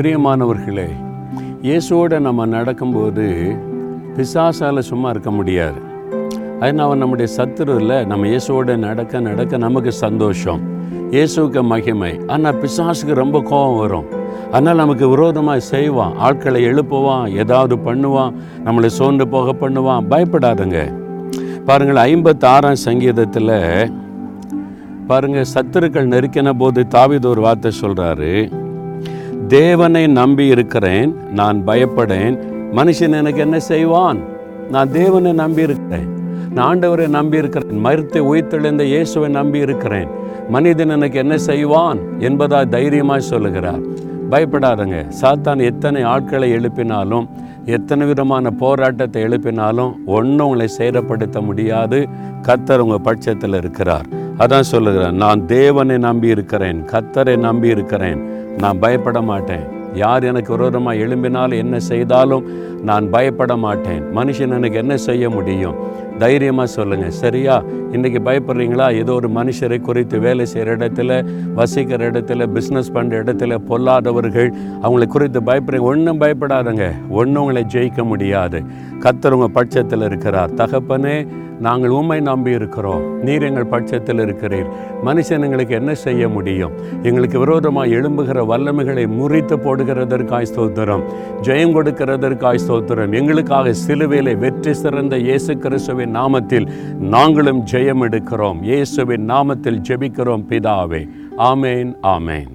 பிரியமானவர்களே இயேசுவோட நம்ம நடக்கும்போது பிசாசால சும்மா இருக்க முடியாது. அதனால் அவன் நம்முடைய சத்துரு இல்லை நம்ம இயேசுவோட நடக்க நடக்க நமக்கு சந்தோஷம். இயேசுவுக்கு மகிமை. ஆனால் பிசாசுக்கு ரொம்ப கோபம் வரும். ஆனால் நமக்கு விரோதமாக செய்வான். ஆட்களை எழுப்புவான். ஏதாவது பண்ணுவான். நம்மளை சோர்ந்து போக பண்ணுவான். பயப்படாதுங்க. பாருங்கள் ஐம்பத்தாறாம் சங்கீதத்தில் பாருங்க சத்துருக்கள் நெருக்கின போது தாவித ஒரு வார்த்தை சொல்கிறாரு தேவனை நம்பி இருக்கிறேன் நான் பயப்படேன். மனுஷன் எனக்கு என்ன செய்வான்? நான் தேவனை நம்பி இருக்கிறேன். நான் ஆண்டவரை நம்பி இருக்கிறேன். மறுத்து உயிர்த்தெழுந்த இயேசுவை நம்பி இருக்கிறேன். மனிதன் எனக்கு என்ன செய்வான் என்பதா தைரியமாக சொல்லுகிறார். பயப்படாதங்க. சாத்தான் எத்தனை ஆட்களை எழுப்பினாலும் எத்தனை விதமான போராட்டத்தை எழுப்பினாலும் ஒன்றும் உங்களை சேதப்படுத்த முடியாது. கத்தர் உங்கள் பட்சத்தில் இருக்கிறார். அதான் சொல்லுகிறார். நான் தேவனை நம்பி இருக்கிறேன். கத்தரை நம்பி இருக்கிறேன். நான் பயப்பட மாட்டேன். யார் எனக்கு விரோதமாக எழும்பினாலும் என்ன செய்தாலும் நான் பயப்பட மாட்டேன். மனுஷன் எனக்கு என்ன செய்ய முடியும்? தைரியமாக சொல்லுங்கள் சரியா? இன்றைக்கி பயப்படுறீங்களா? ஏதோ ஒரு மனுஷரை குறித்து வேலை செய்கிற இடத்துல வசிக்கிற இடத்துல பிஸ்னஸ் பண்ணுற இடத்துல பொல்லாதவர்கள் அவங்களை குறித்து பயப்படுறீங்க. ஒன்றும் பயப்படாதங்க. ஒன்றும் உங்களை ஜெயிக்க முடியாது. கத்தர் உங்கள் பட்சத்தில் இருக்கிறார். தகப்பனே நாங்கள் உண்மை நம்பி இருக்கிறோம் நீர் எங்கள் பட்சத்தில் இருக்கிறீர். மனுஷன் எங்களுக்கு என்ன செய்ய முடியும்? எங்களுக்கு விரோதமாக எழும்புகிற வல்லமைகளை முறித்து போடுகிறதற்காய் ஸ்தோத்திரம். ஜெயம் கொடுக்கிறதற்காய் ஸ்தோத்திரம். எங்களுக்காக சிலுவையிலே வெற்றி சிறந்த இயேசு கிறிஸ்துவின் நாமத்தில் நாங்களும் ஜெயம் எடுக்கிறோம் இயேசுவின் நாமத்தில் ஜெபிக்கிறோம் பிதாவே. ஆமேன் ஆமேன்.